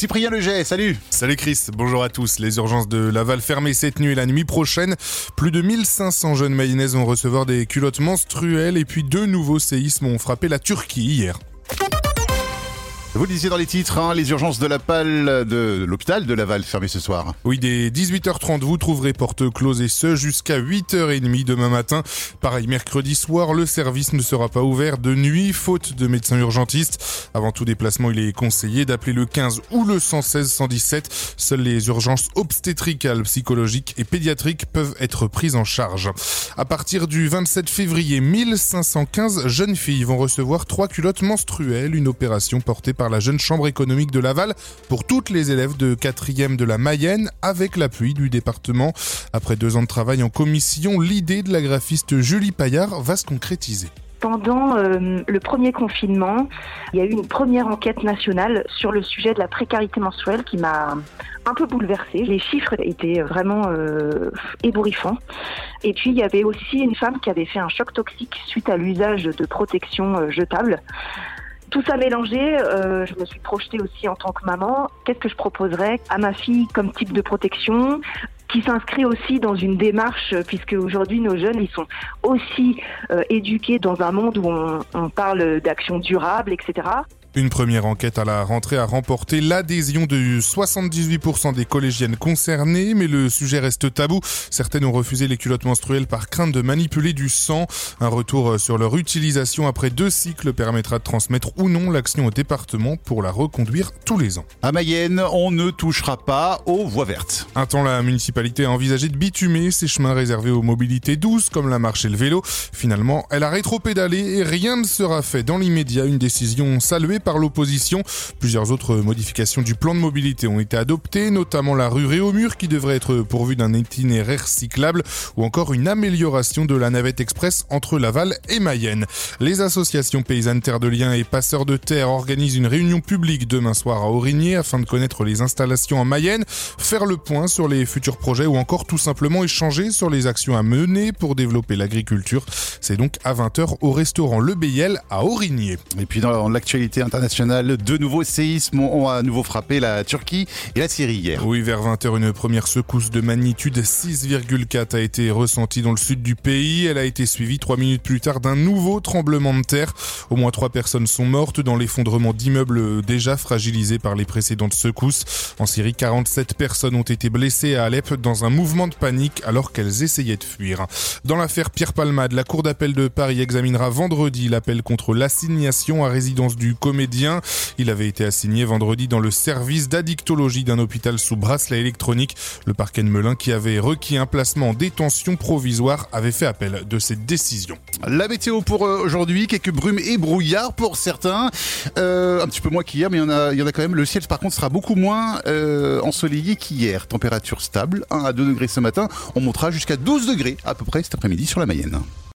Cyprien Leget, salut Salut Chris, bonjour à tous. Les urgences de Laval fermées cette nuit et la nuit prochaine. Plus de 1500 jeunes mayonnaises vont recevoir des culottes menstruelles et puis deux nouveaux séismes ont frappé la Turquie hier. Vous disiez dans les titres, hein, les urgences de la de l'hôpital de Laval fermées ce soir. Oui, dès 18h30, vous trouverez porte close et ce jusqu'à 8h30 demain matin. Pareil, mercredi soir, le service ne sera pas ouvert de nuit, faute de médecins urgentistes. Avant tout déplacement, il est conseillé d'appeler le 15 ou le 116 117. Seules les urgences obstétricales, psychologiques et pédiatriques peuvent être prises en charge. À partir du 27 février, 1515 jeunes filles vont recevoir trois culottes menstruelles, une opération portée par la jeune chambre économique de Laval pour toutes les élèves de 4e de la Mayenne avec l'appui du département. Après deux ans de travail en commission, l'idée de la graphiste Julie Paillard va se concrétiser. Pendant euh, le premier confinement, il y a eu une première enquête nationale sur le sujet de la précarité menstruelle qui m'a un peu bouleversée. Les chiffres étaient vraiment euh, ébouriffants. Et puis il y avait aussi une femme qui avait fait un choc toxique suite à l'usage de protections euh, jetables. Tout ça mélangé, euh, je me suis projetée aussi en tant que maman. Qu'est-ce que je proposerais à ma fille comme type de protection qui s'inscrit aussi dans une démarche, puisque aujourd'hui nos jeunes, ils sont aussi euh, éduqués dans un monde où on, on parle d'action durable, etc. Une première enquête à la rentrée a remporté l'adhésion de 78% des collégiennes concernées, mais le sujet reste tabou. Certaines ont refusé les culottes menstruelles par crainte de manipuler du sang. Un retour sur leur utilisation après deux cycles permettra de transmettre ou non l'action au département pour la reconduire tous les ans. À Mayenne, on ne touchera pas aux voies vertes. Un temps, la municipalité a envisagé de bitumer ces chemins réservés aux mobilités douces comme la marche et le vélo. Finalement, elle a rétro-pédalé et rien ne sera fait dans l'immédiat. Une décision saluée par l'opposition. Plusieurs autres modifications du plan de mobilité ont été adoptées, notamment la rue Réaumur qui devrait être pourvue d'un itinéraire cyclable ou encore une amélioration de la navette express entre Laval et Mayenne. Les associations paysannes Terre de Liens et Passeurs de Terre organisent une réunion publique demain soir à Aurigné afin de connaître les installations en Mayenne, faire le point sur les futurs projets ou encore tout simplement échanger sur les actions à mener pour développer l'agriculture. C'est donc à 20h au restaurant Le Beyel à Aurigné. Et puis dans l'actualité internationale, deux nouveaux séismes ont à nouveau frappé la Turquie et la Syrie hier. Oui, vers 20h, une première secousse de magnitude 6,4 a été ressentie dans le sud du pays. Elle a été suivie trois minutes plus tard d'un nouveau tremblement de terre. Au moins trois personnes sont mortes dans l'effondrement d'immeubles déjà fragilisés par les précédentes secousses. En Syrie, 47 personnes ont été blessées à Alep dans un mouvement de panique alors qu'elles essayaient de fuir. Dans l'affaire Pierre Palmade, la Cour d'appel de Paris examinera vendredi l'appel contre l'assignation à résidence du Il avait été assigné vendredi dans le service d'addictologie d'un hôpital sous bracelet électronique. Le parquet de Melun, qui avait requis un placement en détention provisoire, avait fait appel de cette décision. La météo pour euh, aujourd'hui, quelques brumes et brouillards pour certains. Euh, un petit peu moins qu'hier, mais il y, en a, il y en a quand même. Le ciel, par contre, sera beaucoup moins euh, ensoleillé qu'hier. Température stable, 1 à 2 degrés ce matin. On montera jusqu'à 12 degrés à peu près cet après-midi sur la Mayenne.